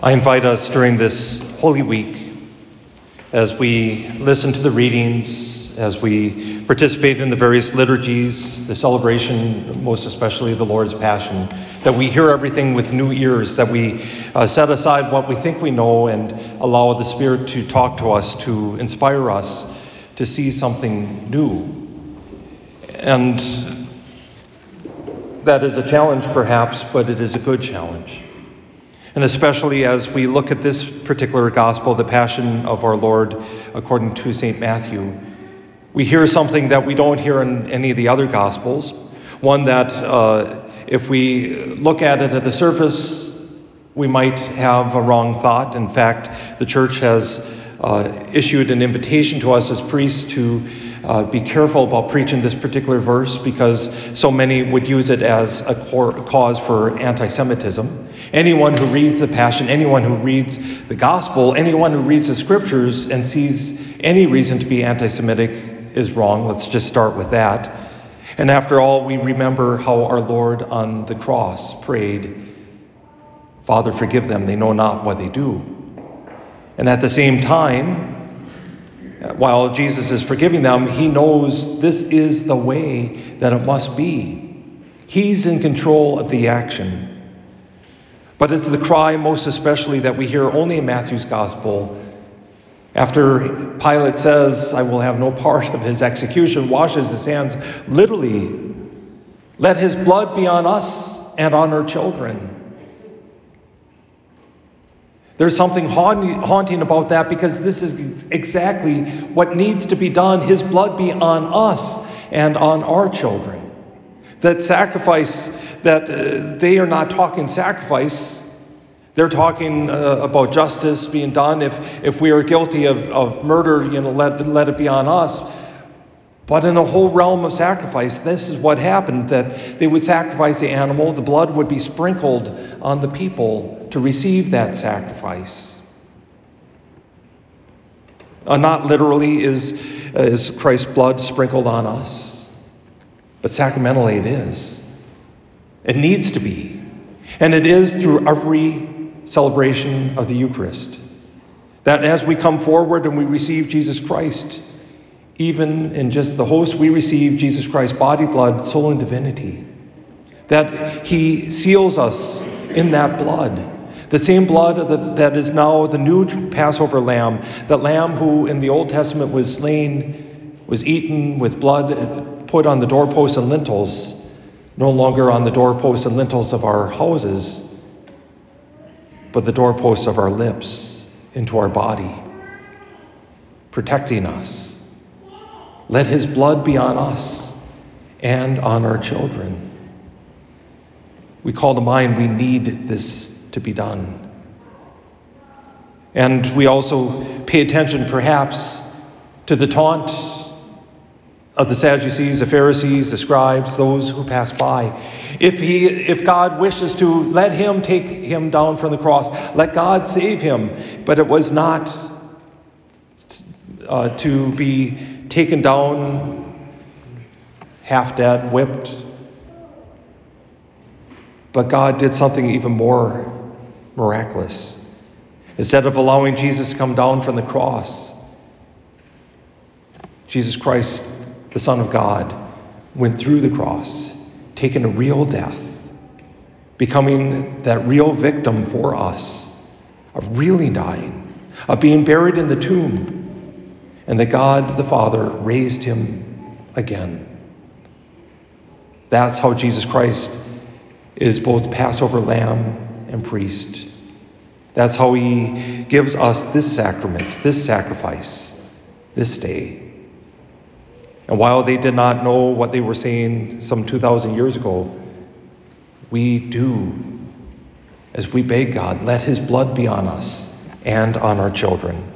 I invite us during this Holy Week, as we listen to the readings, as we participate in the various liturgies, the celebration, most especially the Lord's Passion, that we hear everything with new ears, that we uh, set aside what we think we know and allow the Spirit to talk to us, to inspire us to see something new. And that is a challenge, perhaps, but it is a good challenge. And especially as we look at this particular gospel, the Passion of our Lord according to St. Matthew, we hear something that we don't hear in any of the other gospels. One that, uh, if we look at it at the surface, we might have a wrong thought. In fact, the church has uh, issued an invitation to us as priests to uh, be careful about preaching this particular verse because so many would use it as a cause for anti Semitism. Anyone who reads the Passion, anyone who reads the Gospel, anyone who reads the Scriptures and sees any reason to be anti Semitic is wrong. Let's just start with that. And after all, we remember how our Lord on the cross prayed, Father, forgive them, they know not what they do. And at the same time, while Jesus is forgiving them, he knows this is the way that it must be. He's in control of the action. But it's the cry, most especially, that we hear only in Matthew's gospel. After Pilate says, I will have no part of his execution, washes his hands, literally, let his blood be on us and on our children. There's something haunting about that because this is exactly what needs to be done. His blood be on us and on our children. That sacrifice that uh, they are not talking sacrifice. They're talking uh, about justice being done. If, if we are guilty of, of murder, you know, let, let it be on us. But in the whole realm of sacrifice, this is what happened that they would sacrifice the animal, the blood would be sprinkled on the people to receive that sacrifice. Uh, not literally is, is Christ's blood sprinkled on us, but sacramentally it is. It needs to be. And it is through every celebration of the Eucharist that as we come forward and we receive Jesus Christ, even in just the host, we receive Jesus Christ's body, blood, soul, and divinity. That he seals us in that blood. The same blood that is now the new Passover lamb, that lamb who in the Old Testament was slain, was eaten with blood put on the doorposts and lintels no longer on the doorposts and lintels of our houses, but the doorposts of our lips into our body, protecting us. Let his blood be on us and on our children. We call to mind we need this to be done. And we also pay attention, perhaps, to the taunt of the Sadducees, the Pharisees, the scribes, those who pass by. If, he, if God wishes to, let him take him down from the cross. Let God save him. But it was not uh, to be taken down half dead, whipped. But God did something even more miraculous. Instead of allowing Jesus to come down from the cross, Jesus Christ the Son of God, went through the cross, taking a real death, becoming that real victim for us, of really dying, of being buried in the tomb, and that God the Father raised him again. That's how Jesus Christ is both Passover lamb and priest. That's how he gives us this sacrament, this sacrifice, this day. And while they did not know what they were saying some 2,000 years ago, we do as we beg God, let his blood be on us and on our children.